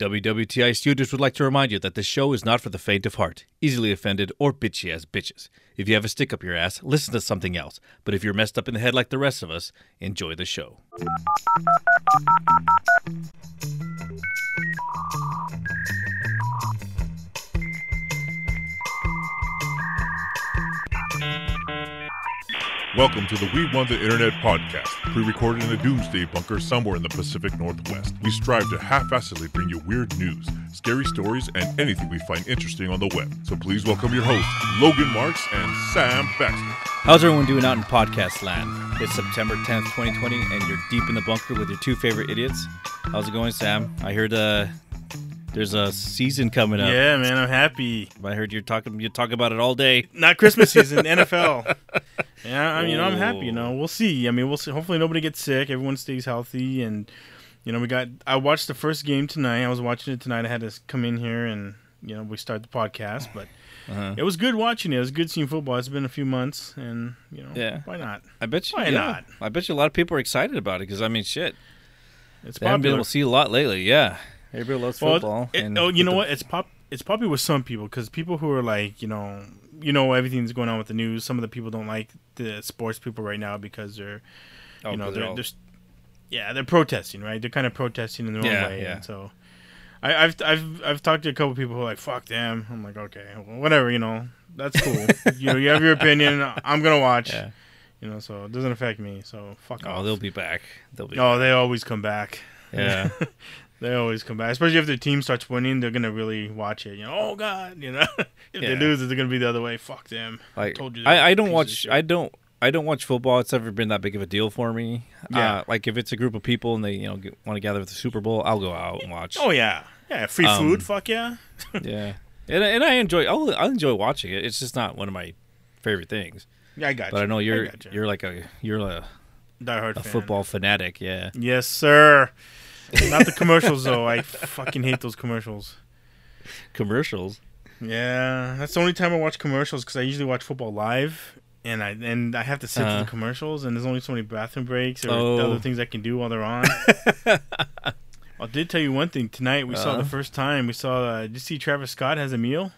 WWTI Studios would like to remind you that this show is not for the faint of heart, easily offended, or bitchy as bitches. If you have a stick up your ass, listen to something else. But if you're messed up in the head like the rest of us, enjoy the show. Welcome to the We Want the Internet podcast, pre recorded in a doomsday bunker somewhere in the Pacific Northwest. We strive to half assedly bring you weird news, scary stories, and anything we find interesting on the web. So please welcome your hosts, Logan Marks and Sam Baxter. How's everyone doing out in podcast land? It's September 10th, 2020, and you're deep in the bunker with your two favorite idiots. How's it going, Sam? I heard uh, there's a season coming up. Yeah, man, I'm happy. I heard you're talking you talk about it all day. Not Christmas season, NFL. Yeah, I mean, you know, I'm happy. You know, we'll see. I mean, we'll see. Hopefully, nobody gets sick. Everyone stays healthy, and you know, we got. I watched the first game tonight. I was watching it tonight. I had to come in here and you know we start the podcast, but Uh-huh. it was good watching it. It was good seeing football. It's been a few months, and you know, Yeah. why not? I bet you. Why yeah, not? I bet you a lot of people are excited about it because I mean, shit, It's they haven't been able to see a lot lately. Yeah, everybody loves Well, football. it- and oh, you know with what? It's pop. It's popular with some people because people who are like, you know, you know, everything's going on with the news. Some of the people don't like the sports people right now because they're, the- oh, you know, they're, all- they're, yeah, they're protesting, right? They're kind of protesting in their Yeah, own way. yeah. And so, I, I've I've I've talked to a couple people who are like, "Fuck them." I'm like, okay, well, whatever, you know, that's cool. you know, you have your opinion. I'm gonna watch. yeah. You know, so it doesn't affect me. So fuck Oh, off. they'll be back. They'll be. oh, they always come back. yeah. They always come back, especially if their team starts winning. They're gonna really watch it. You know, oh god, you know, if Yeah. they lose, they're gonna be the other way. Fuck them. Like told you I, I don't watch. I don't. I don't watch football. It's never been that big of a deal for me. Yeah. Uh, like if it's a group of people and they you know want to gather for the Super Bowl, I'll go out and watch. Oh yeah, yeah, free Um, food. Fuck yeah. yeah. And and I enjoy. I'll, I'll enjoy watching it. It's just not one of my favorite things. Yeah, I got But you. I know you're got you. you're like a you're a, Die hard a fan. football fanatic. Yeah. Yes, sir. Not the commercials though. I fucking hate those commercials. Commercials. Yeah, that's the only time I watch commercials because I usually watch football live, and I and I have to sit Uh-huh. through the commercials, and there's only so many bathroom breaks or Oh. other things I can do while they're on. I did tell you one thing tonight. We saw Uh-huh. the first time we saw. Uh, did you see Travis Scott has a meal?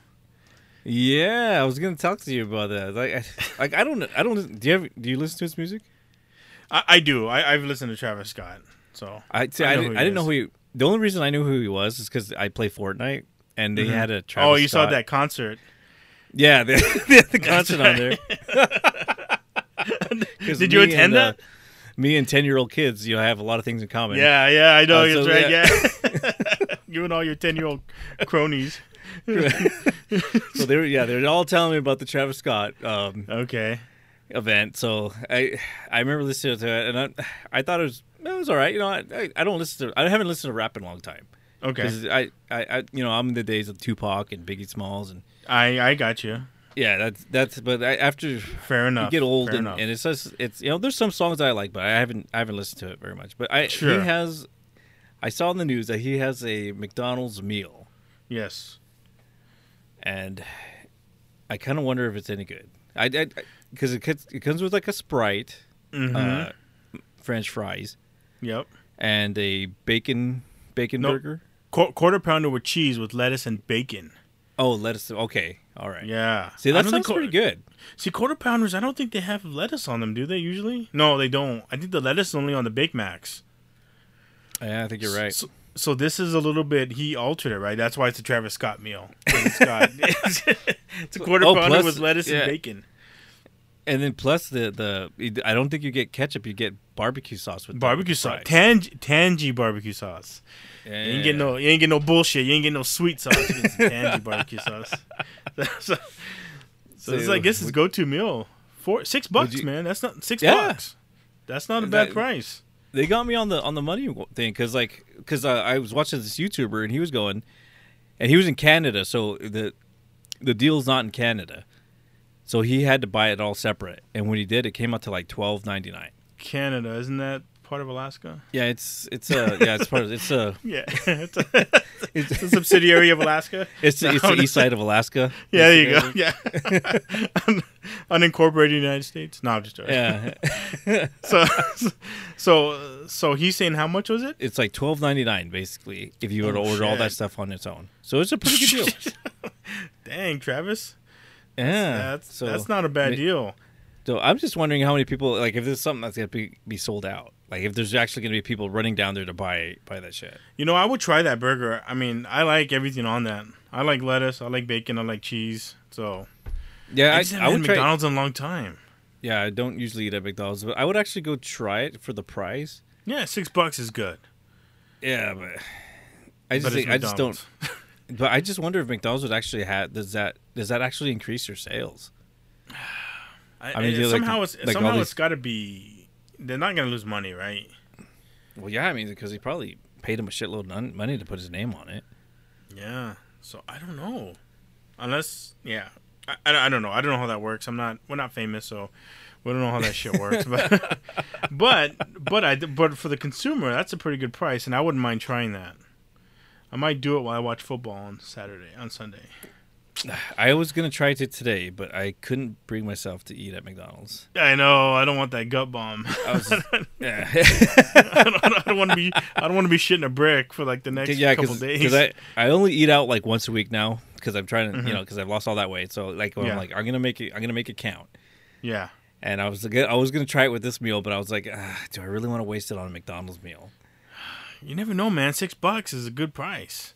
Yeah, I was gonna talk to you about that. Like, I, like I don't, I don't. Do you ever, do you listen to his music? I, I do. I, I've listened to Travis Scott. So I see. I I, didn't, I didn't know who he. The only reason I knew who he was is because I play Fortnite and they Mhm. had a Travis oh, you saw that concert. Yeah, they, they had the concert on there. Did you attend and, uh, that? me and ten year old kids, you know, have a lot of things in common. Yeah, yeah, I know. Uh, you're so, right. yeah. Yeah, you and all your ten year old cronies. so they were, yeah, they're all telling me about the Travis Scott um, Okay. event. So I, I remember listening to it, and I, I thought it was, it was all right. You know, I, I, I don't listen to, I haven't listened to rap in a long time. Okay. 'Cause I, I, I, you know, I'm in the days of Tupac and Biggie Smalls, and I I got you. yeah, that's that's. But I, after Fair enough. you get old Fair and, enough. and it's just it's you know there's some songs I like but I haven't I haven't listened to it very much but I Sure. he has I saw in the news that he has a McDonald's meal yes. and I kind of wonder if it's any good I because it, comes- it comes with like a Sprite Mm-hmm. uh, French fries yep. and a bacon bacon Nope. burger Qu- quarter pounder with cheese with lettuce and bacon. oh lettuce okay all right Yeah. see that sounds think pretty good See, quarter pounders. I don't think they have lettuce on them. Do they usually? No, they don't. I think the lettuce is only on the Big Macs. yeah I think you're right So, so this is a little bit. He altered it, right? That's why it's a Travis Scott meal. It's it's a quarter Oh, pounder plus- with lettuce yeah. and bacon. And then plus the the I don't think you get ketchup you get barbecue sauce with Barbecue sauce, fries. Tangy, barbecue sauce. You ain't get Yeah. no, you ain't get no bullshit. You ain't get no sweet sauce. You get some tangy barbecue sauce. so, so this is, I guess, his would- go-to meal. Four, six bucks, you- man. That's not six Yeah. bucks. That's not a bad That- price. they got me on the on the money thing because like because uh, I was watching this YouTuber and he was going, and he was in Canada, so the the deal's not in Canada, so he had to buy it all separate. And when he did, it came out to like twelve ninety nine. Canada, isn't that part of Alaska? Yeah, it's it's a yeah it's part of it's a Yeah, it's a, It's- it's a subsidiary of Alaska. It's it's the east side of Alaska. Yeah, there you go. Yeah, Un- unincorporated United States. No, I'm just joking. Yeah, So, so, so he's saying how much was it? it's like twelve ninety nine basically if you were to Oh, order all that stuff on its own. So it's a pretty good deal. Dang, Travis. Yeah, That's so that's not a bad ma- deal. So I'm just wondering how many people like if there's something that's gonna be, be sold out. Like if there's actually gonna be people running down there to buy buy that shit. You know, I would try that burger. I mean, I like everything on that. I like lettuce. I like bacon. I like cheese. So Yeah, I, I, I would try. McDonald's in a long time. Yeah, I don't usually eat at McDonald's, but I would actually go try it for the price. Yeah, six bucks is good. Yeah, but I just But think, I just don't. But I just wonder if McDonald's would actually have does that does that actually increase your sales? I, I mean, it- you like- somehow it's like somehow these- it's got to be. They're not gonna lose money, right? Well, yeah, I mean because he probably paid him a shitload of money to put his name on it. Yeah. So I don't know. Unless, yeah, I, I, I don't know. I don't know how that works. I'm not. We're not famous, so we don't know how that shit works. But but but I but for the consumer, that's a pretty good price, and I wouldn't mind trying that. I might do it while I watch football on Saturday on Sunday. I was gonna try to today, but I couldn't bring myself to eat at McDonald's. I know. I don't want that gut bomb. I was, yeah, I don't, I don't want to be. I don't want to be shitting a brick for like the next yeah, couple because days. I I only eat out like once a week now because I'm trying to Mhm. you know because I've lost all that weight. So like when Yeah. I'm like I'm gonna make it I'm gonna make it count. yeah. And I was like, I was gonna try it with this meal, but I was like, ah, do I really want to waste it on a McDonald's meal? You never know, man. Six bucks is a good price.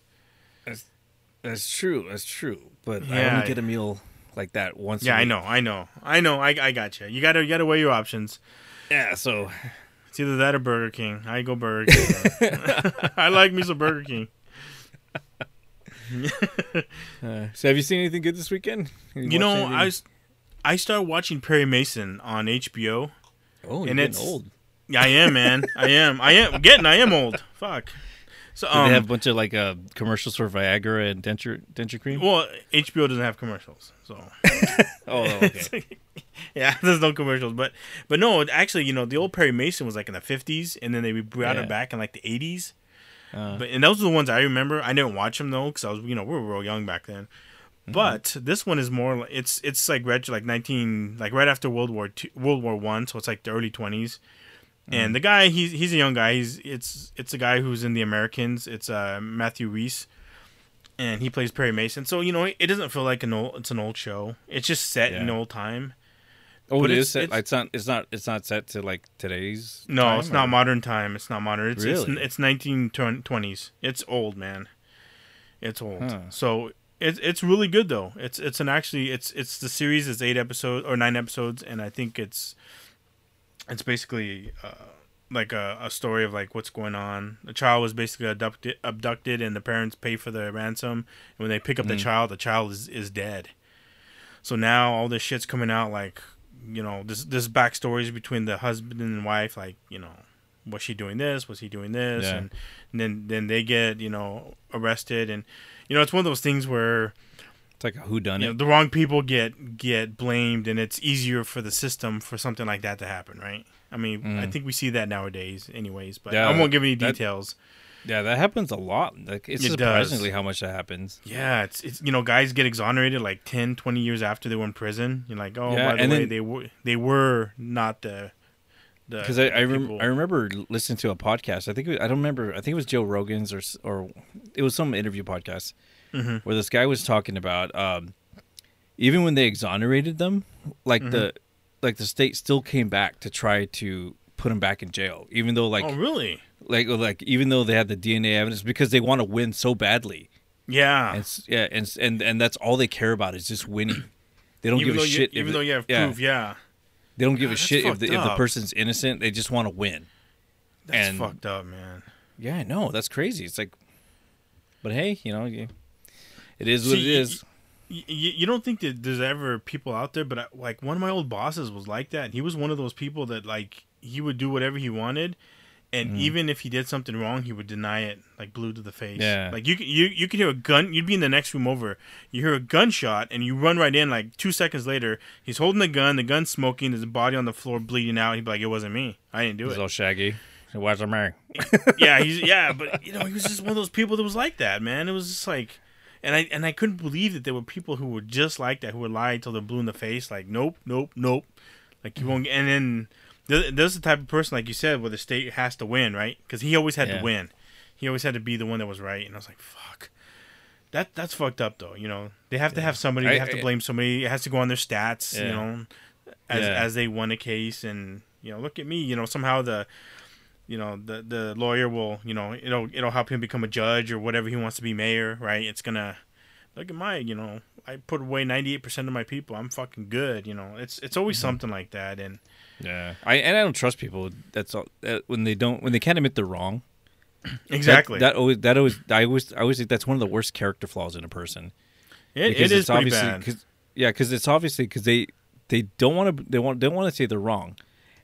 That's true. That's true. But I only get a meal like that once. a Yeah, I know. I know. I know. I, I got you. You gotta you gotta weigh your options. Yeah. So It's either that or Burger King. I go Burger King. I like me some Burger King. Uh, so have you seen anything good this weekend? Have You know, watched I was, I started watching Perry Mason on HBO. oh, and it's- old. Yeah, I am, man. I am. I am getting. I am old. Fuck. So um, they have a bunch of like uh, commercials for Viagra and denture denture cream? well, HBO doesn't have commercials, so oh, okay. yeah, there's no commercials. But but no, actually, you know, the old Perry Mason was like in the 50s, and then they brought Yeah. it back in like the 80s. Uh, But and those are the ones I remember. I didn't watch them though because I was you know we were real young back then. Mm-hmm. But this one is more like it's it's like retro like nineteen like right after World War Two World War One, so it's like the early twenties. Mm-hmm. And the guy he's he's a young guy. He's it's it's a guy who's in the Americans. It's uh Matthew Rhys, and he plays Perry Mason. So you know it doesn't feel like an old it's an old show. It's just set in Yeah. old time. oh, but it it's- is. Set, it's- it's, not. It's not. It's not set to like today's. No, time, it's not modern time. It's not modern. It's Really? it's it's nineteen twenties. It's old, man. It's old. Huh. So it's it's really good though. It's it's an actually it's it's the series is eight episodes or nine episodes, and I think it's it's basically uh, like a, a story of like what's going on. The child was basically abducted, abducted, and the parents pay for the ransom. And when they pick up the Mm. child, the child is is dead. So now all this shit's coming out like you know this this backstories between the husband and wife like you know was she doing this was he doing this Yeah. and, and then then they get you know arrested and you know it's one of those things where It's like a who done you know the wrong people get get blamed and it's easier for the system for something like that to happen right i mean i Mm. think we see that nowadays anyways but Yeah, i won't give any that- details Yeah, that happens a lot. Like it's It surprisingly does. how much that happens. yeah it's it's you know guys get exonerated like 10 20 years after they were in prison you're like oh Yeah, by the way then- they were they were not the the Because I I, rem- I remember listening to a podcast. I think it was, I don't remember. I think it was Joe Rogan's or or it was some interview podcast Mhm. where this guy was talking about um, even when they exonerated them, like Mm-hmm. the like the state still came back to try to put him back in jail, even though like oh really like like even though they had the DNA evidence because they want to win so badly. yeah And yeah, and and and that's all they care about is just winning. They don't even give a shit. you, if even though you have yeah, proof yeah they don't give a God, that's shit if the, fucked if the person's innocent. They just want to win. that's And- fucked up man Yeah, I know. That's crazy. It's like, but hey, you know, you, it is what See, it is. you, you don't think that there's ever people out there but I, like one of my old bosses was like that he was one of those people that like he would do whatever he wanted and Mm. even if he did something wrong he would deny it like blue to the face Yeah. like you could- you you could hear a gun you'd be in the next room over you hear a gunshot and you run right in like two seconds later he's holding the gun the gun's smoking his body on the floor bleeding out he'd be like it wasn't me i didn't do It's it all Shaggy. It wasn't me. yeah, he's yeah, but you know, he was just one of those people that was like that, man. It was just like, and I and I couldn't believe that there were people who were just like that, who would lie until they're blue in the face, like nope, nope, nope, like you mm-hmm. won't. And then there- there's the type of person, like you said, where the state has to win, right? Because he always had Yeah. to win. He always had to be the one that was right, and I was like, fuck. That that's fucked up though. You know, they have to have somebody. They I- have to blame somebody. It has to go on their stats. You know, as Yeah. as they won a case, and you know, look at me. You know, somehow the you know the the lawyer will you know it'll it'll help him become a judge or whatever he wants to be mayor right it's gonna look at my you know i put away 98% of my people i'm fucking good you know it's it's always mm-hmm. something like that and Yeah, I and I don't trust people. That's all. That, when they don't, when they can't admit they're wrong. exactly That, always, that always, I always, I always think that's one of the worst character flaws in a person. it, Because it is it's obviously, bad Cause, yeah, because it's obviously because they they don't want to they want they want to say they're wrong,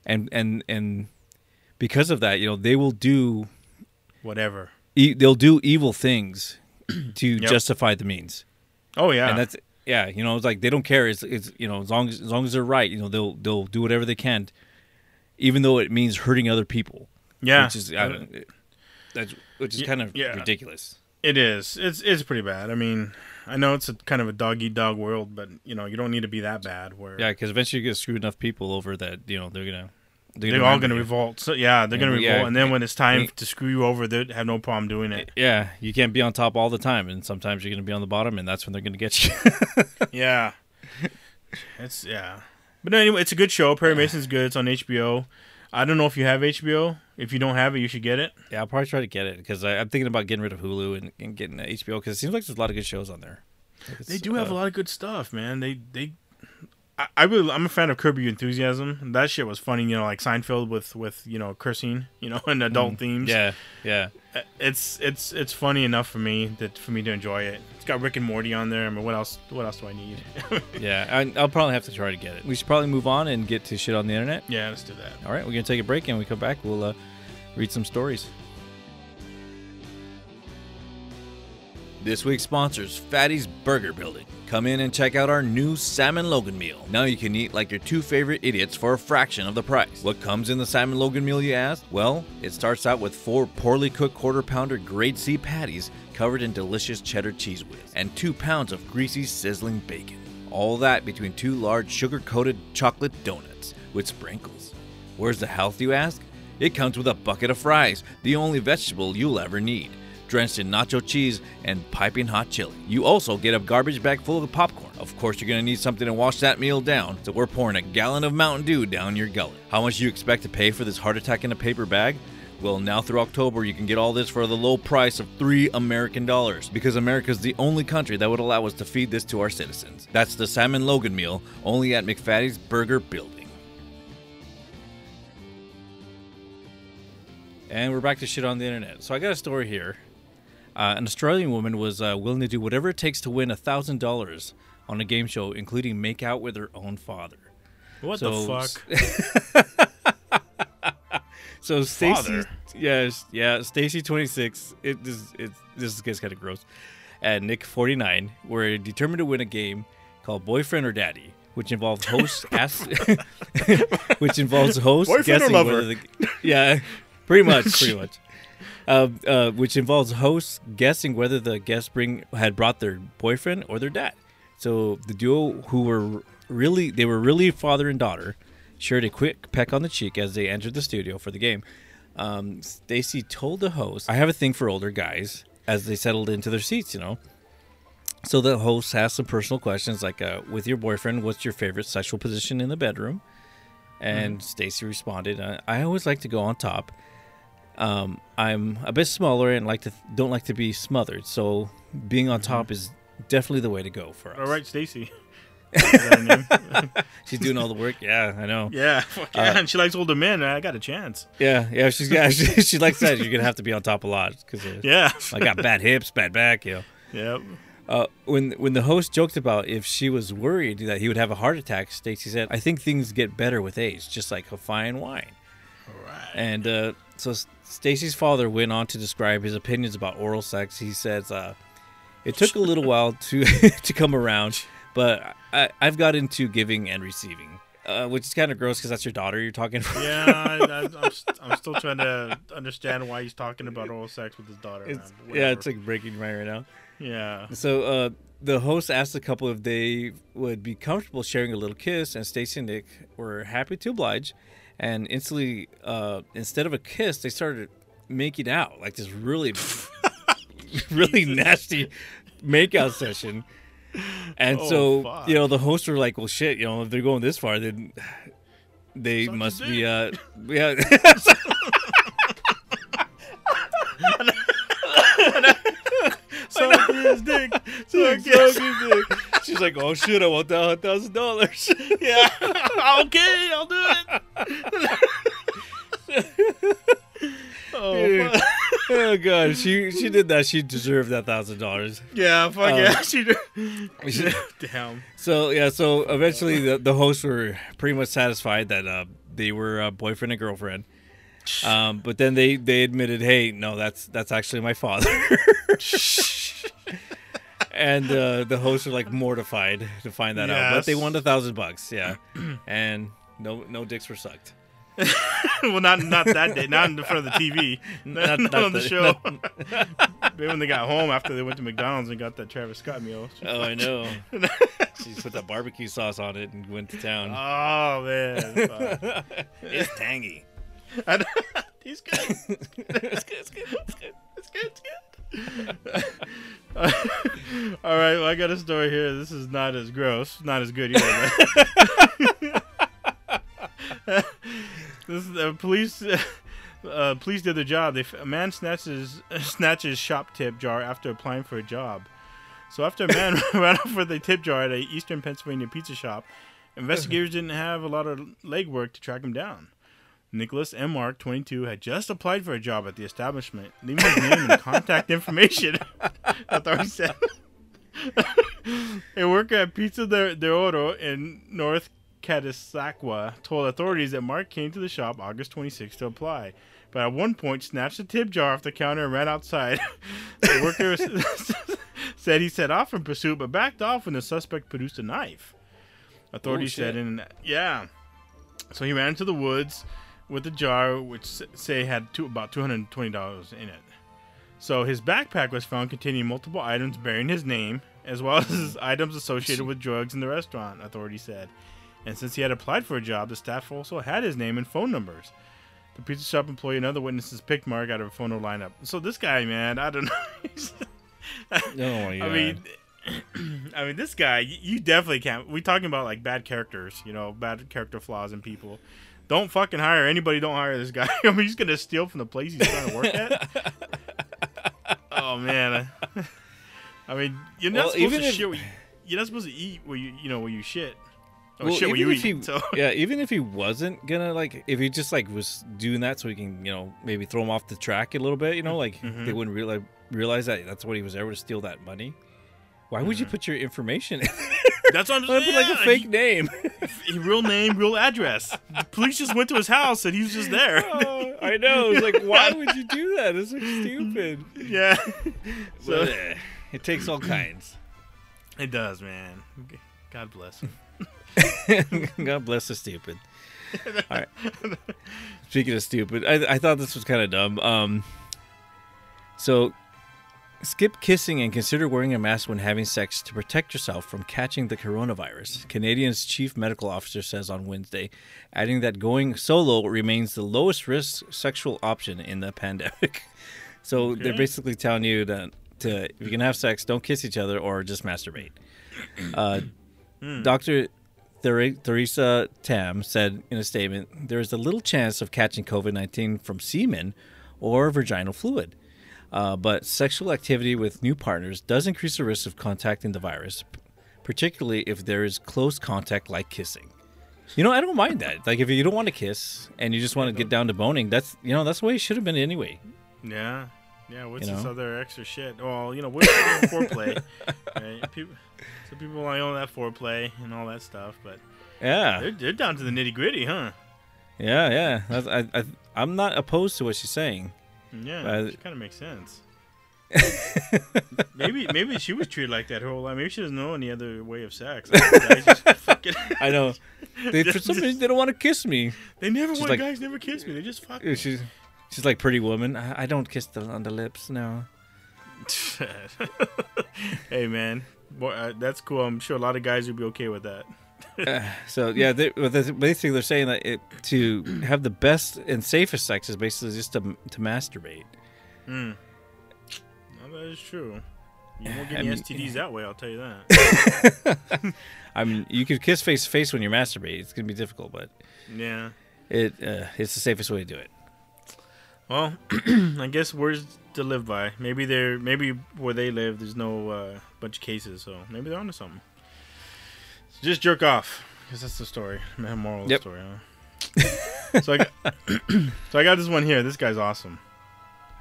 and and and because of that, you know, they will do whatever. e- they'll do evil things to Yep. justify the means. oh yeah. And that's yeah you know it's like they don't care. It's, it's you know as long as as long as they're right you know they'll they'll do whatever they can even though it means hurting other people. Yeah. Which is I uh, don't, it- that's which is Y- kind of yeah. ridiculous. It is. It's it's pretty bad. I mean i know it's a kind of a dog eat dog world but you know you don't need to be that bad where yeah because eventually you get screwed enough people over that you know they're gonna they're, they're all gonna revolt so yeah they're And, yeah, revolt and then when it's time to screw you over they have no problem doing it yeah you can't be on top all the time and sometimes you're gonna be on the bottom and that's when they're gonna get you Yeah. It's yeah. But anyway, it's a good show. Perry Mason's good. It's on HBO. I don't know if you have HBO. If you don't have it, you should get it. yeah i'll probably try to get it because i'm thinking about getting rid of hulu and, and getting hbo because it seems like there's a lot of good shows on there Like They do have uh, a lot of good stuff, man. They they. I, I really, I'm a fan of Curb Your Enthusiasm. That shit was funny, you know, like Seinfeld with with you know cursing, you know, and adult themes. Mm. yeah yeah it's it's it's funny enough for me that for me to enjoy it. It's got Rick and Morty on there. I mean, what else? What else do I need? Yeah, I, I'll probably have to try to get it. We should probably move on and get to shit on the internet. yeah, let's do that. All right, we're gonna take a break, and we come back, we'll uh, read some stories. This week's sponsors, Fatty's Burger Building. Come in and check out our new salmon logan meal. Now you can eat like your two favorite idiots for a fraction of the price. What comes in the salmon logan meal, you ask? Well, it starts out with four poorly cooked quarter pounder grade C patties covered in delicious cheddar cheese whiz and two pounds of greasy sizzling bacon. All that between two large sugar coated chocolate donuts with sprinkles. Where's the health, you ask? It comes with a bucket of fries, the only vegetable you'll ever need, drenched in nacho cheese and piping hot chili. You also get a garbage bag full of popcorn. Of course, you're gonna need something to wash that meal down, so we're pouring a gallon of Mountain Dew down your gullet. How much do you expect to pay for this heart attack in a paper bag? Well, now through October, you can get all this for the low price of three American dollars because America is the only country that would allow us to feed this to our citizens. That's the Salmon Logan meal, only at McFaddy's Burger Building. And we're back to shit on the internet. So I got a story here. Uh, an Australian woman was uh, willing to do whatever it takes to win thousand dollars on a game show, including make out with her own father. What So- the fuck? So Stacy, yes, yeah, Stacy twenty six. It this it this gets kind of gross. And Nick forty nine were determined to win a game called Boyfriend or Daddy, which involves host ask, which involves host Boyfriend or guessing whether the yeah, pretty much, pretty much. Uh, uh, which involves hosts guessing whether the guest bring had brought their boyfriend or their dad. So the duo, who were really they were really father and daughter, shared a quick peck on the cheek as they entered the studio for the game. Um, Stacy told the host, "I have a thing for older guys." As they settled into their seats, you know. So the host asked some personal questions like, uh, "With your boyfriend, what's your favorite sexual position in the bedroom?" And Stacy responded, uh, "I always like to go on top. Um, I'm a bit smaller and like to don't like to be smothered, so being on top is definitely the way to go for us." All right, Stacy. Is that her name? She's doing all the work. Yeah, I know. yeah, fuck yeah. and she likes older men. I got a chance. Yeah, yeah. She's yeah. She, she likes that. You're gonna have to be on top a lot because Yeah. I got bad hips, bad back. You know. Yep. Uh, when when the host joked about if she was worried that he would have a heart attack, Stacy said, "I think things get better with age, just like a fine wine." All right. And uh, so Stacy's father went on to describe his opinions about oral sex. He says, uh, "It took a little while to to come around, but I, I've got into giving and receiving. uh, which is kind of gross because that's your daughter you're talking about. Yeah, I, I, I'm, st- I'm still trying to understand why he's talking about oral sex with his daughter. It's, yeah, it's like breaking my right now. yeah. So uh, the host asked the couple if they would be comfortable sharing a little kiss, and Stacy and Nick were happy to oblige. And instantly, uh, instead of a kiss, they started making out like this really, really nasty makeout session. And Oh, so, fuck. you know, the hosts were like, "Well, shit, you know, if they're going this far, then they must be, uh, yeah." So his dick. So Suck his dick. She's like, "Oh shit, I want that thousand dollars." Yeah. okay, I'll do it. oh, oh god, she she did that. She deserved that thousand dollars. yeah, fuck Um, yeah. She did. Damn. So yeah, so eventually the, the hosts were pretty much satisfied that uh, they were a boyfriend and girlfriend. Um, but then they they admitted, hey, no, that's that's actually my father. And uh, the hosts were like mortified to find that out, but they Yes. won a thousand bucks, yeah, and no no dicks were sucked. well, not not that day. Not in front of the TV. Not, Not- not not on the, the- show. Maybe when they got home after they went to McDonald's and got that Travis Scott meal. Oh, I know. she put that barbecue sauce on it and went to town. Oh man, it's tangy. I don't- he's good. it's good. It's good. It's good. It's good. It's good. All right, well, I got a story here. This is not as gross, not as good either. this is the police. Uh, police did their job. They man snatches snatches shop tip jar after applying for a job. So after a man ran off with a tip jar at a Eastern Pennsylvania pizza shop, investigators didn't have a lot of legwork to track him down. Nicholas M. Mark, 22, had just applied for a job at the establishment, leaving his name and contact information. Authorities said. a worker at Pizza de, de Oro in North Catasauqua told authorities that Mark came to the shop August 26 to apply, but at one point snatched a tip jar off the counter and ran outside. the worker said he set off in pursuit, but backed off when the suspect produced a knife. Authorities shit. said in yeah. So he ran into the woods with a jar, which say had two, about two hundred and twenty dollars in it. So his backpack was found containing multiple items bearing his name, as well as items associated with drugs in the restaurant. Authorities said, and since he had applied for a job, the staff also had his name and phone numbers. The pizza shop employee and other witnesses picked Mark out of a photo lineup. So this guy, man, I don't know. Oh my I mean, I mean, this guy, you, you definitely can't. We talking about like bad characters, you know, bad character flaws in people. Don't fucking hire anybody. Don't hire this guy. I mean, he's gonna steal from the place he's trying to work at. oh man, I mean, you're not Well, supposed even to if- shit. You, you're not supposed to eat where you, you know, where you shit. Or Well, shit where even you if eat. he, so yeah, even if he wasn't gonna like, if he just like was doing that so he can, you know, maybe throw him off the track a little bit, you know, like Mhm. they wouldn't realize realize that that's what he was there to steal that money. Why would you put your information? That's what I'm saying. put like a fake name? he- real name, real address. The police just went to his house and he was just there. Oh, I know. It's like, why would you do that? It's like stupid. yeah. So So it takes all kinds. it does, man. God bless him. God bless the stupid. All right. Speaking of stupid, I, I thought this was kind of dumb. Um, so skip kissing and consider wearing a mask when having sex to protect yourself from catching the coronavirus. Canadian's chief medical officer says on Wednesday, adding that going solo remains the lowest risk sexual option in the pandemic. So they're basically telling you that to if you can have sex, don't kiss each other or just masturbate. Uh, Dr. Ther- Theresa Tam said in a statement, there is a little chance of catching COVID 19 from semen or vaginal fluid. Uh, but sexual activity with new partners does increase the risk of contacting the virus, particularly if there is close contact like kissing. You know, I don't mind that. Like, if you don't want to kiss and you just want to get down to boning, that's you know that's the way it should have been anyway. Yeah. Yeah, what's You this other extra shit? Well, you know, we're foreplay. Right? People, so people like all that foreplay and all that stuff, but Yeah, they're, they're down to the nitty gritty, huh? yeah, yeah. That's, I, I, I'm not opposed to what she's saying. Yeah, Uh, it kind of makes sense. maybe maybe she was treated like that her whole life. Maybe she doesn't know any other way of sex. Like, fucking- I know. They for some reason they don't want to kiss me. They never want like- guys never kiss me. They just fuck me. She's she's like pretty woman. I, I don't kiss the, on the lips. No. hey man, Boy, uh, that's cool. I'm sure a lot of guys would be okay with that. So yeah, they, basically they're saying that it, to have the best and safest sex is basically just to to masturbate. Mm. No, that is true. You won't get I any mean- STDs that way. I'll tell you that. I mean, you could kiss face to face when you masturbate. It's gonna be difficult, but yeah. it uh, it's the safest way to do it. Well, I guess words to live by. Maybe they're maybe where they live, there's no uh, bunch of cases, so maybe they're onto something. Just jerk off, because that's the story, the moral of Yep. the story. Huh? so I got, so I got this one here. This guy's awesome.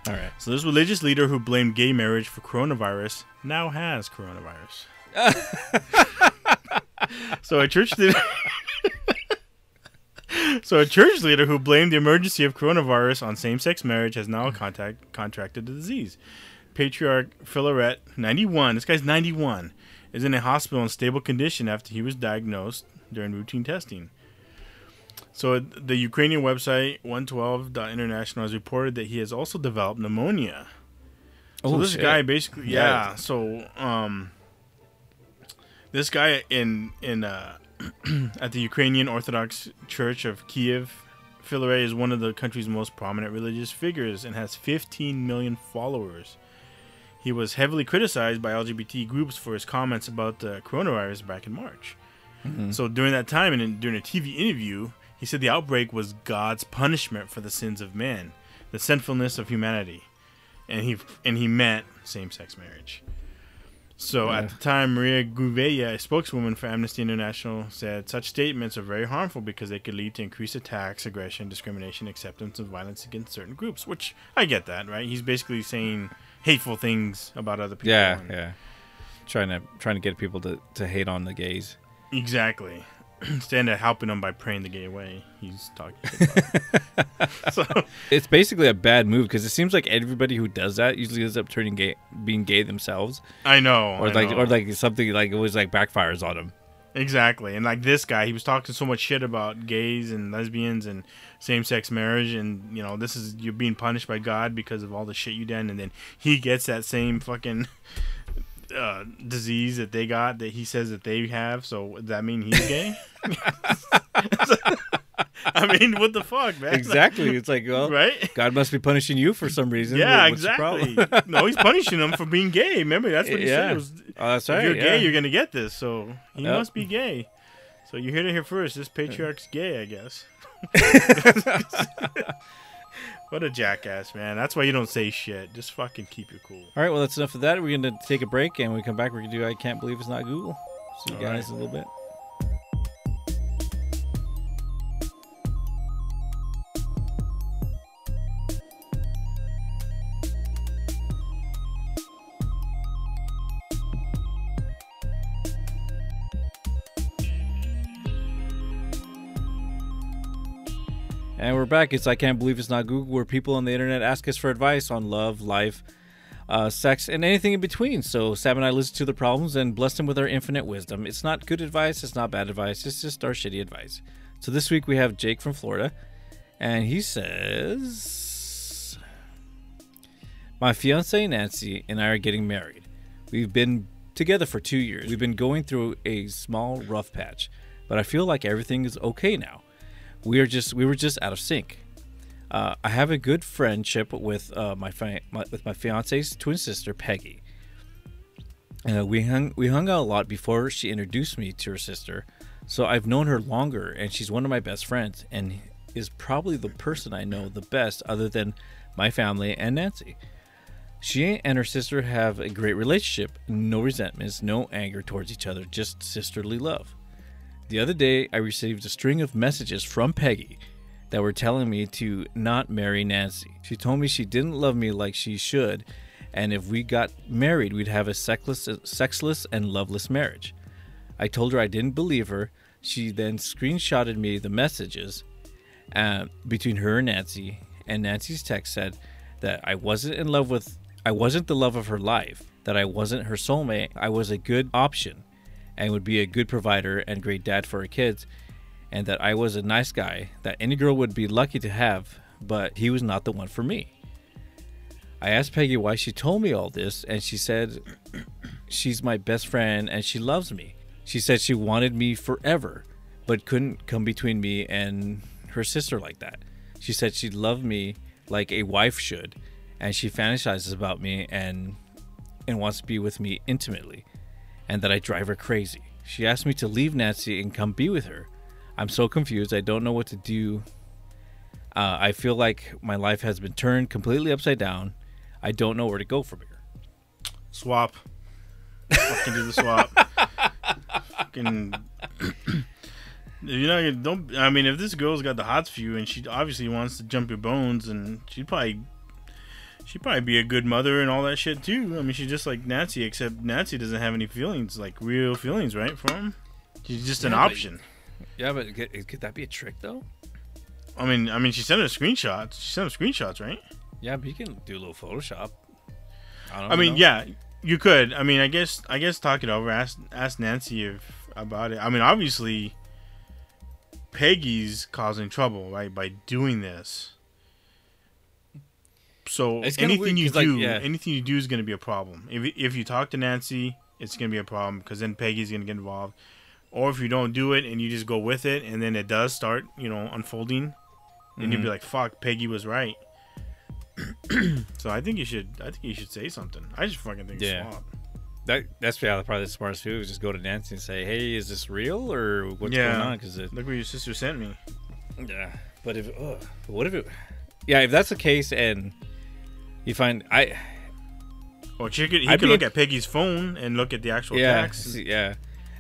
All right. So this religious leader who blamed gay marriage for coronavirus now has coronavirus. so a church leader. so a church leader who blamed the emergency of coronavirus on same-sex marriage has now contact, contracted the disease. Patriarch Philaret, 91, this guy's 91, is in a hospital in stable condition after he was diagnosed during routine testing. So the Ukrainian website 112.international has reported that he has also developed pneumonia. So Oh, this shit. guy basically, yeah. Yeah. So um, this guy in in uh, at the Ukrainian Orthodox Church of Kiev, Filaret is one of the country's most prominent religious figures and has 15 million followers. He was heavily criticized by LGBT groups for his comments about the coronavirus back in March. Mm-hmm. So during that time and during a TV interview, he said the outbreak was God's punishment for the sins of man, the sinfulness of humanity, and he and he meant same-sex marriage. So Yeah. at the time, Maria Gouveia, a spokeswoman for Amnesty International, said such statements are very harmful because they could lead to increased attacks, aggression, discrimination, acceptance of violence against certain groups. Which I get that, right? He's basically saying hateful things about other people. Yeah, and- yeah. Trying to trying to get people to, to hate on the gays. Exactly. Instead of helping them by praying the gay away, he's talking. about so It's basically a bad move because it seems like everybody who does that usually ends up turning gay, being gay themselves, I know, or I like know. or like something like it was like backfires on them. Exactly. And like this guy, he was talking so much shit about gays and lesbians and same-sex marriage, and you know, this is you're being punished by God because of all the shit you done, and then he gets that same fucking. Uh, disease that they got that he says that they have so does that mean he's gay i mean what the fuck man Exactly. It's like well, right God must be punishing you for some reason. Yeah, What's exactly. no, he's punishing them for being gay. Remember, that's what he said. Yeah. It was, Oh, that's if right. you're yeah. gay, you're gonna get this. So he Yep. must be gay. So you heard it here first. This patriarch's gay, I guess. what a jackass, man. That's why you don't say shit. Just fucking keep it cool. All right. Well, that's enough of that. We're gonna take a break, and when we come back, we're gonna do. I can't believe it's not Google. See you All guys right. in a little bit. And we're back. It's I Can't Believe It's Not Google, where people on the internet ask us for advice on love, life, uh, sex, and anything in between. So Sam and I listen to the problems and bless them with our infinite wisdom. It's not good advice, it's not bad advice, it's just our shitty advice. So this week we have Jake from Florida, and he says, My fiance Nancy and I are getting married. We've been together for two years. We've been going through a small rough patch, but I feel like everything is okay now. We are just we were just out of sync. Uh, I have a good friendship with uh, my, fi- my with my fiance's twin sister Peggy. Uh, we hung we hung out a lot before she introduced me to her sister, so I've known her longer, and she's one of my best friends, and is probably the person I know the best, other than my family and Nancy. She and her sister have a great relationship, no resentments, no anger towards each other, just sisterly love. The other day, I received a string of messages from Peggy that were telling me to not marry Nancy. She told me she didn't love me like she should, and if we got married, we'd have a sexless, sexless and loveless marriage. I told her I didn't believe her. She then screenshotted me the messages uh, between her and Nancy, and Nancy's text said that I wasn't in love with, I wasn't the love of her life, that I wasn't her soulmate, I was a good option, and would be a good provider and great dad for her kids, and that I was a nice guy that any girl would be lucky to have, but he was not the one for me. I asked Peggy why she told me all this, and she said she's my best friend and she loves me. She said she wanted me forever, but couldn't come between me and her sister like that. She said she loved me like a wife should, and she fantasizes about me and and wants to be with me intimately, and that I drive her crazy. She asked me to leave Nancy and come be with her. I'm so confused. I don't know what to do. Uh, I feel like my life has been turned completely upside down. I don't know where to go from here. Swap. Fucking do the swap. Fucking. You know, don't. I mean, if this girl's got the hots for you, and she obviously wants to jump your bones, and she'd probably, she'd probably be a good mother and all that shit too. I mean, she's just like Nancy, except Nancy doesn't have any feelings, like real feelings, right? For him, she's just an but- option. Yeah, but could, could that be a trick though? I mean, I mean, she sent her screenshots. She sent her screenshots, right? Yeah, but you can do a little Photoshop. I, don't know. I mean, know. yeah, you could. I mean, I guess, I guess, talk it over. Ask, ask Nancy if about it. I mean, obviously, Peggy's causing trouble, right, by doing this. So anything weird you 'cause, like, do, yeah. anything you do is going to be a problem. If if you talk to Nancy, it's going to be a problem because then Peggy's going to get involved. Or if you don't do it and you just go with it, and then it does start, you know, unfolding, then you'd be Mhm. like, "Fuck, Peggy was right." so I think you should. I think you should say something. I just fucking think Yeah. swap. that that's probably the smartest move is just go to Nancy and say, "Hey, is this real or what's Yeah. going on?" Because Look what your sister sent me. yeah. But if ugh, what if it? Yeah, if that's the case and you find I Or she could, he I'd could look in- at Peggy's phone and look at the actual yeah text. yeah,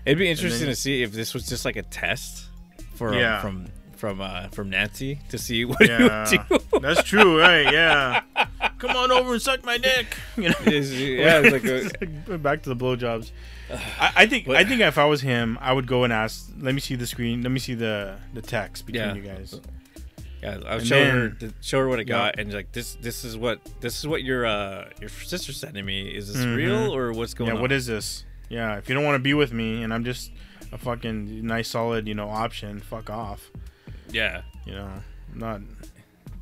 it'd be interesting then- to see if this was just like a test for Yeah. from from uh from Nancy to see what Yeah, you do. that's true, right? Yeah. Come on over and suck my dick. You know. It's- yeah, it's like a, back to the blowjobs. I, I think But- I think if I was him, I would go and ask. Let me see the screen. Let me see the the text between Yeah. you guys. Yeah, I'll And show her show her what I Yeah. got, and like this this is what this is what your uh your sister sending me. Is this Mhm. real or what's going yeah. on? Yeah, what is this? Yeah. If you don't want to be with me, and I'm just a fucking nice, solid, you know, option, fuck off. yeah, You know, I'm not.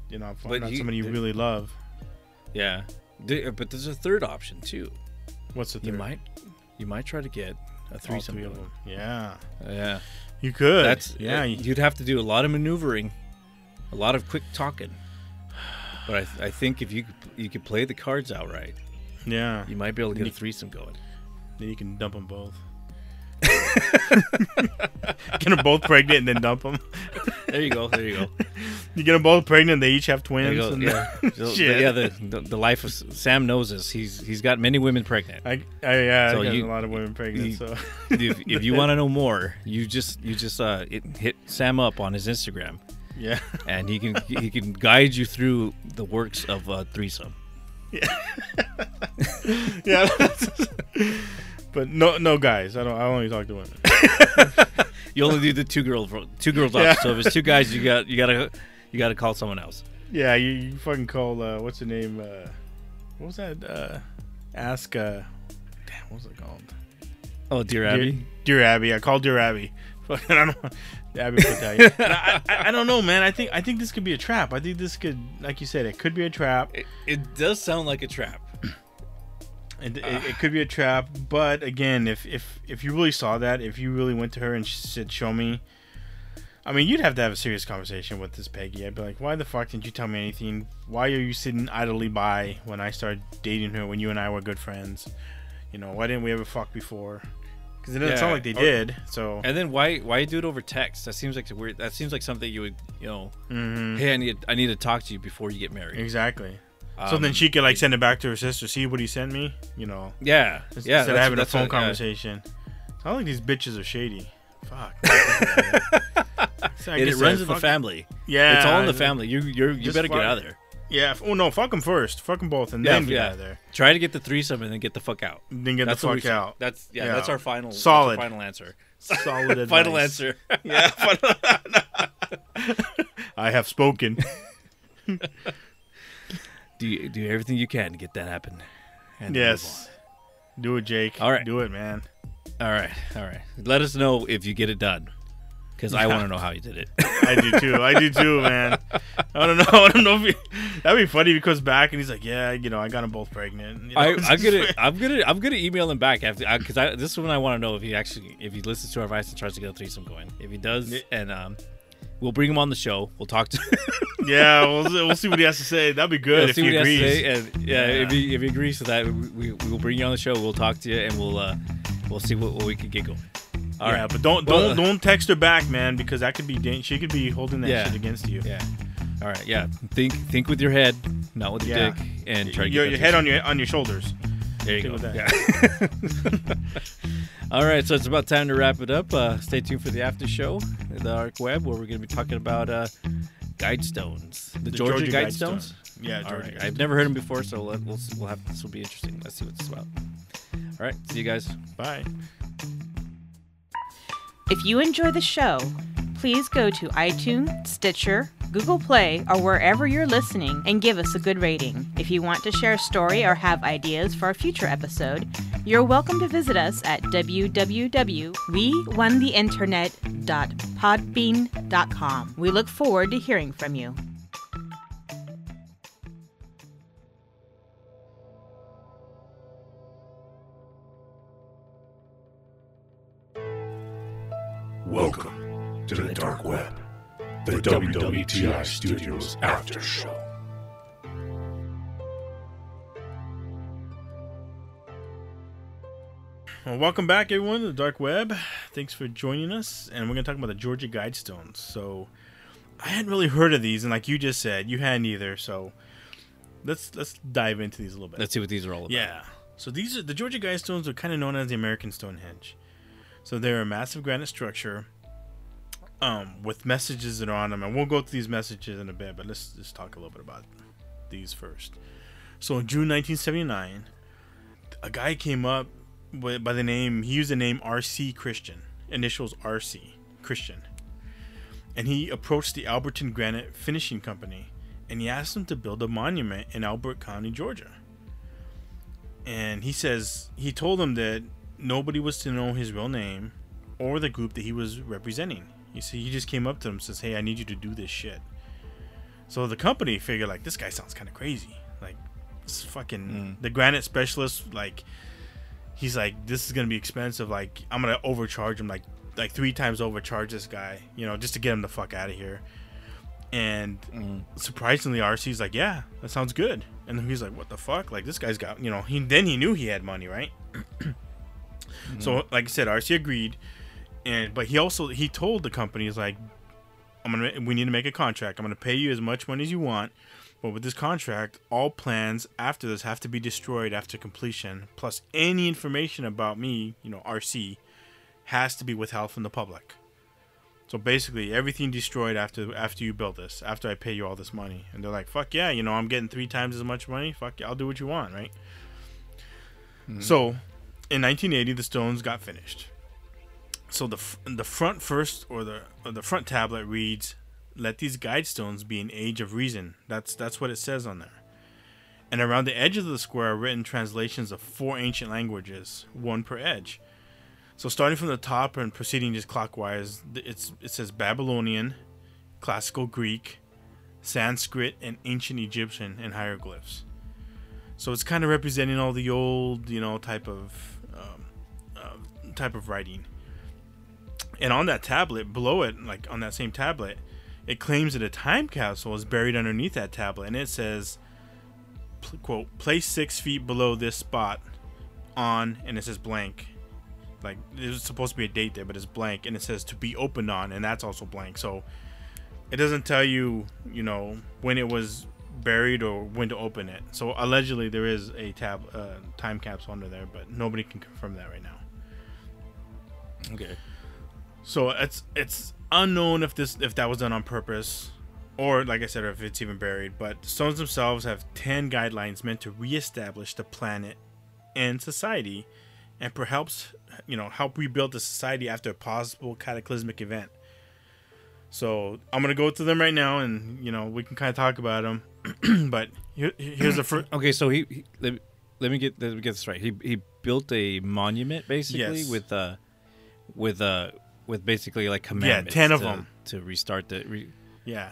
You know, I'm not he- somebody you really love. yeah. But there's a third option too. What's the third? You might you might try to get a All threesome. three of them. Yeah. Yeah, You could. that's yeah. yeah. You'd have to do a lot of maneuvering, a lot of quick talking. But I, th- I think if you could, you could play the cards out right, yeah. you might be able to get a threesome going. Then you can dump them both. get them both pregnant and then dump them. There you go. There you go. You get them both pregnant. And they each have There twins. you go. and- Yeah. So, Shit. yeah. The, the the life of Sam knows this. He's he's got many women pregnant. I, I yeah, So I got you- a lot of women pregnant. you- so if, if you want to know more, you just you just uh it, hit Sam up on his Instagram, yeah, and he can he can guide you through the works of uh, threesome. yeah. yeah. but no, no guys. I don't. I only talk to women. You only do the two girls two girls Yeah. So if it's two guys, you got you gotta you gotta call someone else. Yeah, you, you fucking call. Uh, what's her name? Uh, what was that? Uh, ask. Uh, damn, what was it called? Oh, dear Dear, Abby. Dear Abby. I called Dear Abby. Fucking, I don't know. Abby put that. And I, I, I don't know, man. I think I think this could be a trap. I think this could, like you said, it could be a trap. It, it does sound like a trap. It, it, it ah. could be a trap, but again, if if if you really saw that, if you really went to her and she said, "Show me," I mean, you'd have to have a serious conversation with this Peggy. I'd be like, "Why the fuck didn't you tell me anything? Why are you sitting idly by when I started dating her? When you and I were good friends? You know, why didn't we ever fuck before?" Because it doesn't Yeah, sound like they did. So, And then why why do it over text? That seems like a weird. That seems like something you would you know. mhm. Hey, I need I need to talk to you before you get married. exactly. so Um, then she could like send it back to her sister. See what he sent me. You know, Yeah, instead yeah. of that's- having a phone what- yeah. conversation. Sound like these bitches are shady. Fuck. So I it runs in the family. Yeah, it's all in the family. You you Just better get out of there. Yeah. f- Oh no, fuck them first. Fuck them both, and Yeah, then get yeah. out of there. Try to get the threesome and then get the fuck out. Then get that's the fuck out. That's yeah, Yeah. That's our final Solid. our final answer. Solid final answer. Yeah. I have spoken. do you, do everything you can to get that happen. and yes. Do it, Jake. All right. Do it, man. All right. All right. Let us know if you get it done. Because I want to know how he did it. I do too. I do too, man. I don't know. I don't know if he, that'd be funny if he comes back and he's like, "Yeah, you know, I got them both pregnant." You know? I, I'm gonna, I'm gonna, I'm gonna email him back after because I, this is when I want to know if he actually, if he listens to our advice and tries to get a threesome going. If he does, and um, we'll bring him on the show. We'll talk to. yeah, we'll, we'll see what he has to say. That'd be good Yeah, if see he what he has agrees. to say, and yeah, Yeah. if he if he agrees to that, we, we, we will bring you on the show. We'll talk to you, and we'll uh, we'll see what, what we can get going. All right, yeah, but don't don't don't text her back, man, because that could be she could be holding that Yeah. shit against you. yeah. All right, yeah. Think think with your head, not with your Yeah. dick, and try to your, your head on your on your shoulders. There you Stick go. Yeah. All right, so it's about time to wrap it up. Uh, stay tuned for the after show, the dark web, where we're going to be talking about uh, guide stones, the, Georgia, guide, stones. Yeah, All Georgia. right, I've never heard them before, so let, we'll we'll have this will be interesting. Let's see what this is about. All right, see you guys. Bye. If you enjoy the show, please go to iTunes, Stitcher, Google Play, or wherever you're listening and give us a good rating. If you want to share a story or have ideas for a future episode, you're welcome to visit us at www.wewontheinternet.podbean.com. We look forward to hearing from you. Welcome to the Dark Web, the WWTI Studios After Show. Well, welcome back, everyone, to the dark web. Thanks for joining us, and we're gonna talk about the Georgia Guidestones. So, I hadn't really heard of these, and like you just said, you hadn't either. So, let's let's dive into these a little bit. Let's see what these are all about. Yeah. So these are the Georgia Guidestones are kind of known as the American Stonehenge. So they're a massive granite structure, um, with messages that are on them, and we'll go through these messages in a bit. But let's just talk a little bit about these first. So in June 1979, a guy came up with, by the name he used the name R.C. Christian, initials R.C. Christian, and he approached the Elberton Granite Finishing Company, and he asked them to build a monument in Elbert County, Georgia and he says he told them that nobody was to know his real name or the group that he was representing. You see, he just came up to them and says, "Hey, I need you to do this shit." So the company figured like this guy sounds kind of crazy. Like this fucking hmm. the granite specialist like he's like this is gonna be expensive. Like I'm gonna overcharge him like like three times overcharge this guy, you know, just to get him the fuck out of here. And hmm. surprisingly, RC's like, yeah, that sounds good. And then he's like, what the fuck? Like this guy's got, you know, he then he knew he had money, right? So, like I said, RC agreed, and but he also he told the company, he's like, I'm gonna we need to make a contract. I'm gonna pay you as much money as you want, but with this contract, all plans after this have to be destroyed after completion. Plus, any information about me, you know, RC, has to be withheld from the public. So basically, everything destroyed after after you build this, after I pay you all this money, and they're like, "Fuck yeah, you know, I'm getting three times as much money. Fuck yeah, I'll do what you want, right?" Mm-hmm. So, in 1980, the stones got finished. So the the front first or the or the front tablet reads, "Let these guide stones be an age of reason." That's that's what it says on there. And around the edge of the square are written translations of four ancient languages, one per edge. So starting from the top and proceeding just clockwise, it's it says Babylonian, Classical Greek, Sanskrit, and Ancient Egyptian in hieroglyphs. So it's kind of representing all the old, you know, type of type of writing. And on that tablet, below it, like on that same tablet, it claims that a time capsule is buried underneath that tablet, and it says, "quote Place six feet below this spot on," and it says blank. Like there's supposed to be a date there, but it's blank, and it says to be opened on, and that's also blank. So it doesn't tell you, you know, when it was buried or when to open it. So allegedly there is a tab uh, time capsule under there, but nobody can confirm that right now. Okay. So it's it's unknown if this if that was done on purpose, or like I said, if it's even buried. But the stones themselves have ten guidelines meant to reestablish the planet and society, and perhaps you know help rebuild the society after a possible cataclysmic event. So I'm gonna go through them right now, and you know we can kind of talk about them. but here, here's the first. Okay, so he, he let, me, let me get let me get this right. He he built a monument basically Yes. with uh with uh with basically like commandments. Yeah, 10 of to- them. to restart the re, Yeah.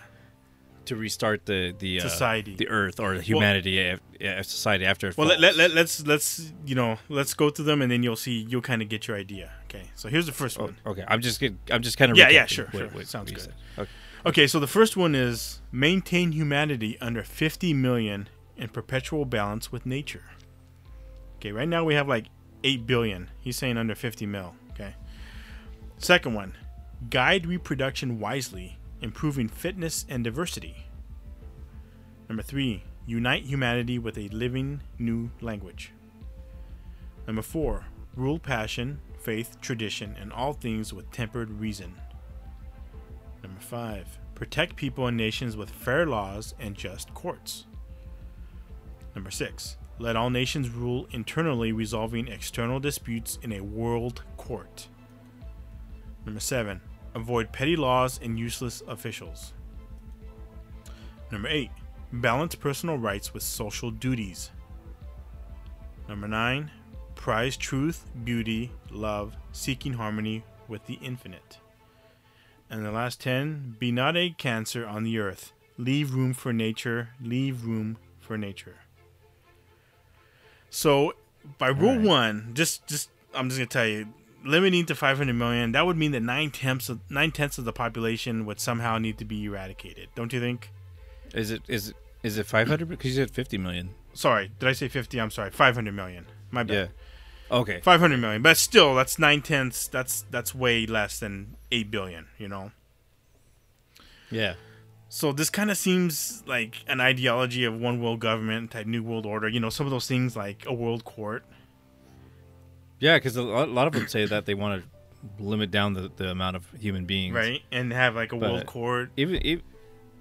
to restart the the uh, Society. the Earth or humanity, uh, yeah, society after. Well, let, let, let, let's let's you know let's go through them and then you'll see you'll kind of get your idea. Okay, so here's the first Oh, one. okay, I'm just I'm just kind of Yeah, yeah, sure, sure. Sounds good. Okay. Okay, so the first one is maintain humanity under 50 million in perpetual balance with nature. Okay, right now we have like 8 billion. He's saying under 50 mil. Second one, guide reproduction wisely, improving fitness and diversity. Number three, unite humanity with a living new language. Number four, rule passion, faith, tradition, and all things with tempered reason. Number five, protect people and nations with fair laws and just courts. Number six, let all nations rule internally, resolving external disputes in a world court. Number seven, avoid petty laws and useless officials. Number eight, balance personal rights with social duties. Number nine, prize truth, beauty, love, seeking harmony with the infinite. And the last 10 be not a cancer on the earth. Leave room for nature. Leave room for nature. So, by rule Alright. one, just, just, I'm just going to tell you, limiting to 500 million, that would mean that nine tenths of, nine tenths of the population would somehow need to be eradicated. Don't you think? Is it is it is it 500? Because you said 50 million. Sorry, did I say 50? I'm sorry, 500 million. My bad. Yeah. Okay. 500 million, but still, that's nine tenths. That's that's way less than eight billion. You know. Yeah. So this kind of seems like an ideology of one world government type new world order. You know, some of those things like a world court. Yeah, because a lot, of them say that they want to limit down the, the amount of human beings. right? And have like a world But- court. Even, even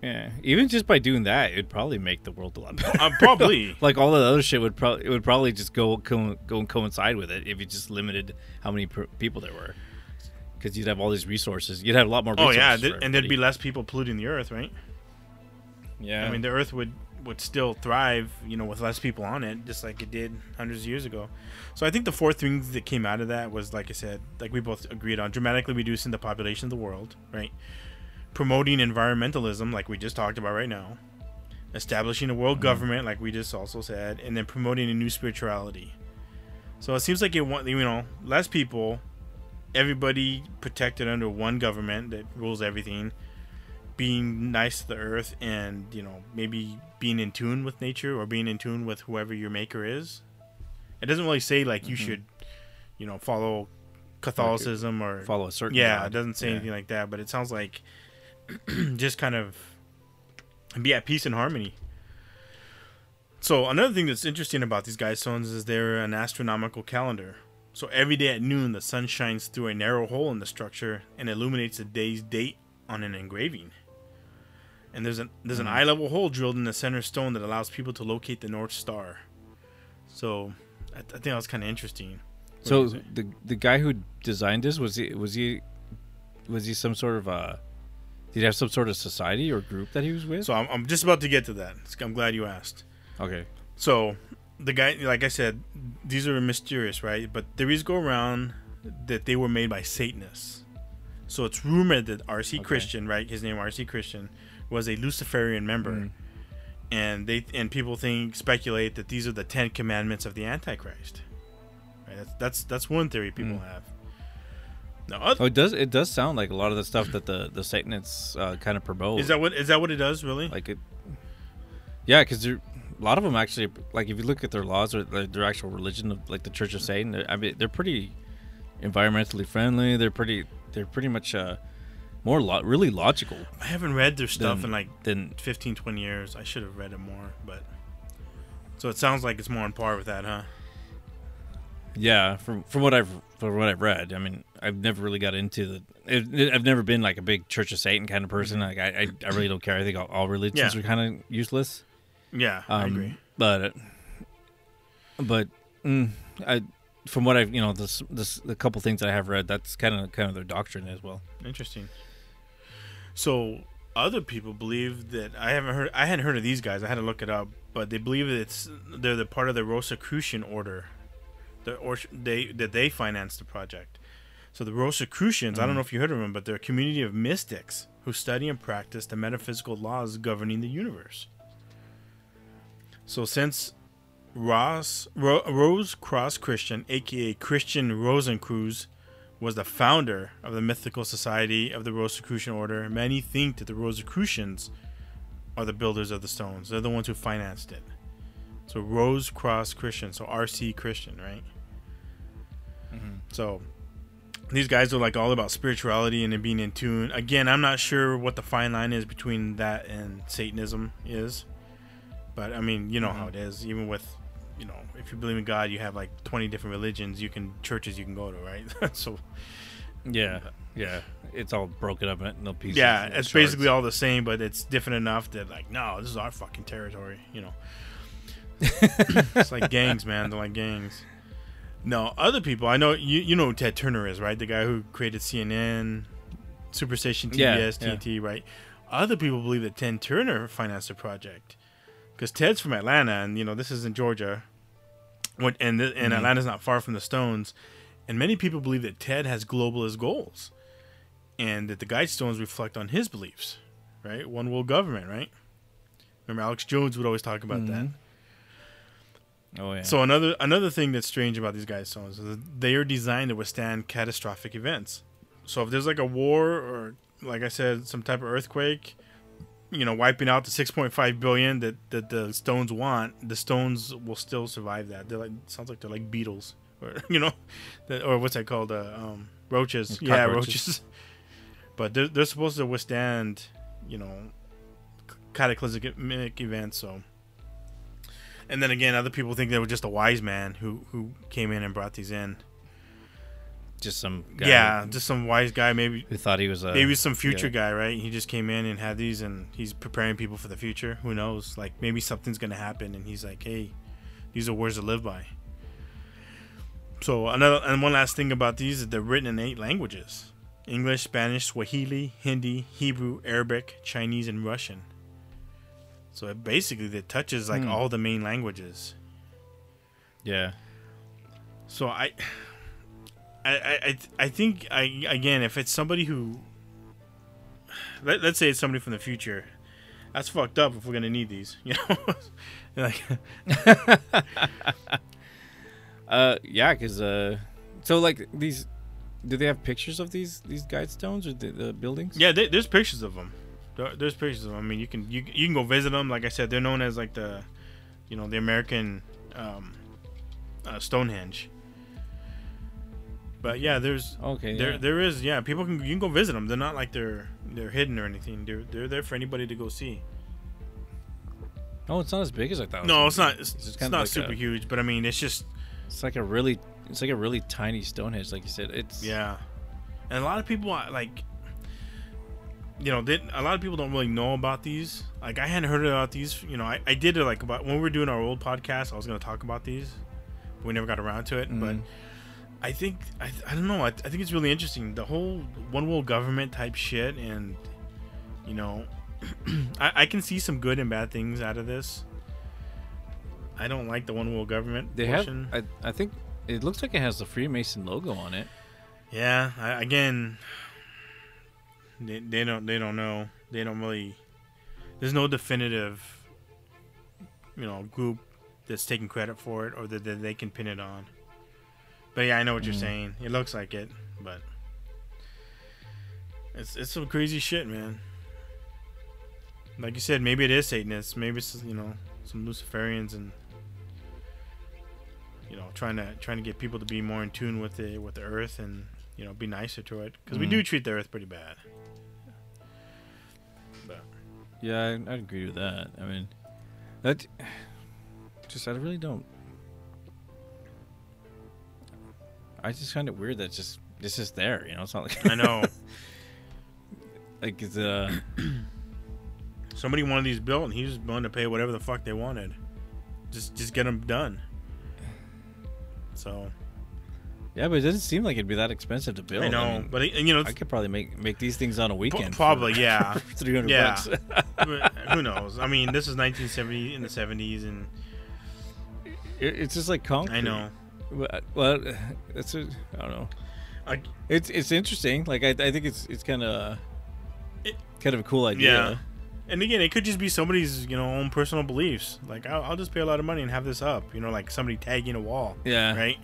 yeah, even just by doing that, it'd probably make the world a lot better. Uh, probably. like all the other shit would probably it would probably just go co- go and coincide with it if you just limited how many per- people there were. Because you'd have all these resources, you'd have a lot more. oh yeah, th- and there'd be less people polluting the earth, right? yeah. I mean, the earth would would still thrive, you know, with less people on it, just like it did hundreds of years ago. So I think the four things that came out of that was, like I said, like we both agreed on, dramatically reducing the population of the world, right? Promoting environmentalism, like we just talked about right now. Establishing a world mm-hmm. government, like we just also said, and then promoting a new spirituality. So it seems like it want you know less people, everybody protected under one government that rules everything being nice to the earth and you know maybe being in tune with nature or being in tune with whoever your maker is it doesn't really say like you mm-hmm. should you know follow uh, catholicism or follow a certain. yeah God. it doesn't say Yeah. anything like that but it sounds like just kind of be at peace and harmony so another thing that's interesting about these guys stones is they're an astronomical calendar so every day at noon the sun shines through a narrow hole in the structure and illuminates the day's date on an engraving and there's an there's an eye level hole drilled in the center stone that allows people to locate the north star so i, I think that was kind of interesting What So the the guy who designed this was he was he was he some sort of uh did he have some sort of society or group that he was with? so I'm, I'm just about to get to that i'm glad you asked okay. So the guy, like I said, these are mysterious, right? But theories go around that they were made by Satanists. So it's rumored that R.C. Okay. Christian, right? His name R.C. Christian was a Luciferian member, Mm. and they and people think speculate that these are the Ten Commandments of the Antichrist. Right? That's that's that's one theory people Mm. have. Now, oth- Oh, it does it does sound like a lot of the stuff that the the Satanists uh, kind of promote. is that what is that what it does really? like it? Yeah, because a lot of them actually like if you look at their laws or their, their actual religion of like the Church of Satan, I mean they're pretty environmentally friendly. They're pretty they're pretty much uh more lo- really logical I haven't read their stuff than in like than 15, 20 years. I should have read it more, but so it sounds like it's more on par with that, huh? Yeah, from from what I've from what I've read, I mean, I've never really got into the. I've never been like a big Church of Satan kind of person. Like I, I, I really don't care. I think all, all religions. Yeah. are kind of useless. Yeah, Um, I agree. But, but, mm, I, from what I've you know this this the couple things that I have read, that's kind of kind of their doctrine as well. Interesting. So other people believe that I haven't heard. I hadn't heard of these guys. I had to look it up, but they believe that it's they're the part of the Rosicrucian order, the or they that they financed the project. So the Rosicrucians, I don't Mhm. know if you heard of them, but they're a community of mystics who study and practice the metaphysical laws governing the universe. So since Ross Ro- Rose Cross Christian, aka Christian Rosenkreuz, was the founder of the mythical society of the Rosicrucian order, many think that the Rosicrucians are the builders of the stones. They're the ones who financed it. So Rose Cross Christian, so RC Christian, right? Mm-hmm. So these guys are like all about spirituality and being in tune. Again, I'm not sure what the fine line is between that and Satanism is, but I mean, you know how mm-hmm. it is. Even with, you know, if you believe in God, you have like 20 different religions. You can churches you can go to, right? so Yeah, yeah. It's all broken up into pieces. yeah, it's shards. basically all the same, but it's different enough that like, no, this is our fucking territory. You know, it's like gangs, man. They're like gangs. No, other people. I know you. You know who Ted Turner is, right? The guy who created CNN, Superstation TBS, Yeah, yeah. TNT, right? Other people believe that Ted Turner financed the project because Ted's from Atlanta, and you know this is in Georgia, What and th- and Mhm. Atlanta's not far from the Stones, and many people believe that Ted has globalist goals, and that the Guidestones reflect on his beliefs, right? One world government, right? Remember, Alex Jones would always talk about that. Mhm. Oh yeah. So another another thing that's strange about these guys stones is that they are designed to withstand catastrophic events. So if there's like a war or like I said, some type of earthquake, you know, wiping out the 6.5 billion that, that the stones want, the stones will still survive that. They're like sounds like they're like beetles, or you know, the, or what's that called? Uh, um, roaches. Yeah, roaches. but they're they're supposed to withstand, you know, cataclysmic events. So. And then again, other people think they were just a wise man who who came in and brought these in. Just some guy yeah, just some wise guy, maybe who thought he was a maybe some future yeah. guy, right? He just came in and had these, and he's preparing people for the future. Who knows? Like maybe something's gonna happen, and he's like, "Hey, these are words to live by." So another and one last thing about these is they're written in eight languages: English, Spanish, Swahili, Hindi, Hebrew, Arabic, Chinese, and Russian. So it basically it touches like Hmm. all the main languages. Yeah. So I, I, I, I- think I again, if it's somebody who, let, let's say it's somebody from the future, that's fucked up. If we're gonna need these, you know, like Uh, yeah, because uh, so like these, do they have pictures of these these guide stones or the, the buildings? yeah, there, there's pictures of them. There, there's pictures of them. I mean, you can you you can go visit them. Like I said, they're known as like the, you know, the American, um, uh, Stonehenge. But yeah, there's Okay. There, yeah. there is, yeah. People can you can go visit them. They're not like they're they're hidden or anything. They're they're there for anybody to go see. Oh, it's not as big as I thought. it No, it's not. It's, it's kinda not like super a- huge, but I mean, it's just It's like a really, it's like a really tiny Stonehenge, like you said. It's yeah. And a lot of people uh, like, you know, they, a lot of people don't really know about these. Like, I hadn't heard about these. You know, I, I did it like about when we were doing our old podcast. I was gonna talk about these, but we never got around to it. But Mhm. I think I, I don't know. I, I think it's really interesting. The whole one world government type shit, and you know, I, I can see some good and bad things out of this. I don't like the one world government They portion. have. I, I think it looks like it has the Freemason logo on it. Yeah, I, again, they, they don't they don't know. They don't really. There's no definitive, you know, group that's taking credit for it or that, that they can pin it on. But yeah, I know what you're Mm. saying. It looks like it, but it's it's some crazy shit, man. Like you said, maybe it is Satanists. Maybe it's you know some Luciferians and you know trying to trying to get people to be more in tune with the with the earth and you know be nicer to it because we Mhm. do treat the earth pretty bad. Yeah, I, I'd agree with that. I mean, that just I really don't. I just find it weird that just it's just there. You know, it's not like I know like it's uh somebody wanted these built and he was willing to pay whatever the fuck they wanted. Just just get them done. So yeah, but it doesn't seem like it'd be that expensive to build. I know, mean, but you know, I could probably make make these things on a weekend. for- probably, yeah. three hundred Yeah. bucks. who knows? I mean, this is 1970 in the 70s, and It- it's just like concrete. I know. Well, uh, Well, it's a, I don't know. I, It's it's interesting. Like I, I think it's it's kind of It- kind of a cool idea. Yeah. and again, it could just be somebody's you know own personal beliefs. Like I'll, I'll just pay a lot of money and have this up. You know, like somebody tagging a wall. Yeah. Right.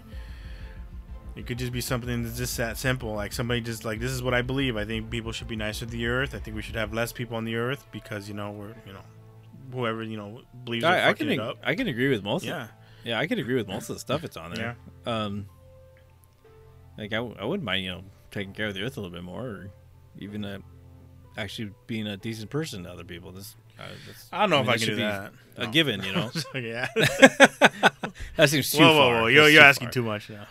It could just be something that's just that simple. Like somebody just like this is what I believe. I think people should be nicer to the earth. I think we should have less people on the earth because you know we're you know whoever you know believes I, I can it ag-. I can agree with most. Yeah. Of, yeah, I could agree with most of the stuff that's on there. Um, like I wouldn't mind you know taking care of the earth a little bit more, or even uh, actually being a decent person to other people. This uh, I don't know mean, if I can do be that. A No. given, you know. yeah. that seems too whoa, whoa, far. whoa! You're, you're too asking far. too much now.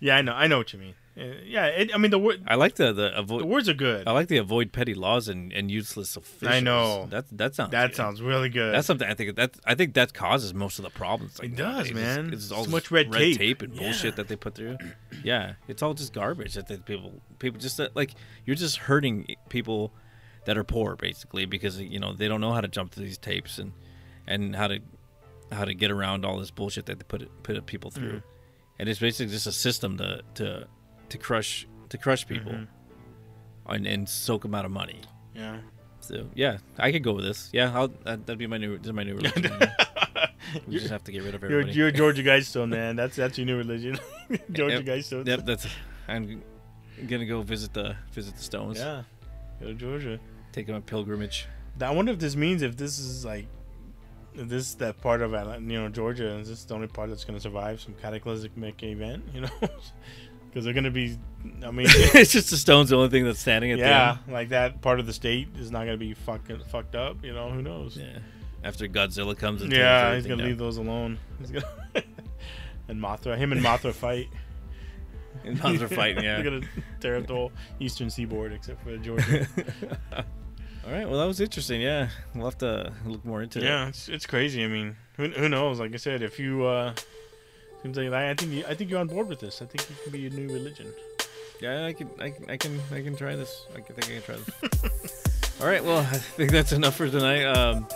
yeah, I know. I know what you mean. Uh, Yeah, it, I mean the word I like the the the words are good. I like the avoid petty laws and, and useless officials. I know. that that sounds That good. sounds really good. That's something I think that I think that causes most of the problems. Like It does, man. It's, it's all So much red red tape. and Yeah. bullshit that they put through. Yeah, it's all just garbage that they, people people just uh, like you're just hurting people that are poor basically because you know they don't know how to jump through these tapes and and how to how to get around all this bullshit that they put put people through. Mm-hmm. And it's basically just a system to to to crush to crush people Mm-hmm. and, and soak them out of money. yeah. So yeah, I could go with this. Yeah, I'll, that, that'd be my new. This is my new religion. we just have to get rid of You're, everybody. you're Georgia Guidestone, man. That's that's your new religion. Georgia Yep. Guidestone. Yep, that's. I'm gonna go visit the visit the stones. Yeah. Go to Georgia. Take them a pilgrimage. I wonder if this means if this is like if this that part of Atlanta, you know Georgia is this the only part that's going to survive some cataclysmic event, you know? Because they're going to be, I mean, it's just the stones, the only thing that's standing at yeah, like that part of the state is not going to be fucking fucked up, you know? Who knows? Yeah. After Godzilla comes and Yeah, he's gonna down. leave those alone. He's gonna and Mothra, him and Mothra fight. And are fighting. Yeah. They're gonna tear up the whole eastern seaboard except for Georgia. All right. Well, that was interesting. Yeah, we'll have to look more into it. yeah, it's it's crazy. I mean, who, who knows? Like I said, if you uh, seems like I think you, I think you're on board with this. I think it can be a new religion. Yeah, I can, I can, I can, I can try this. I can think I can try this. All right. Well, I think that's enough for tonight. Um,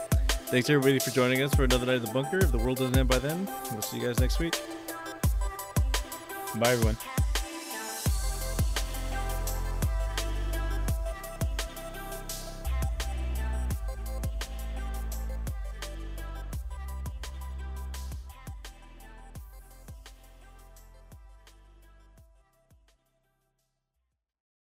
thanks everybody for joining us for another night of the bunker. If the world doesn't end by then, we'll see you guys next week. Bye, everyone.